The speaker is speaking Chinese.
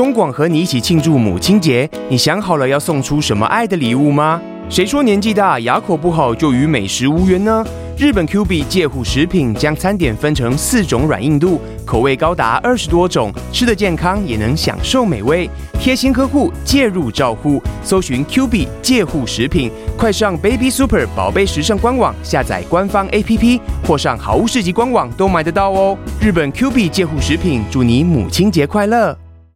中广和你一起庆祝母亲节，你想好了要送出什么爱的礼物吗？谁说年纪大牙口不好就与美食无缘呢？日本 Q B 介护食品将餐点分成四种软硬度，口味高达二十多种，吃的健康也能享受美味，贴心呵护，介入照护。搜寻 Q B 介护食品，快上 Baby Super 宝贝时尚官网下载官方 A P P，或上好物市集官网都买得到哦。日本 Q B 介护食品，祝你母亲节快乐！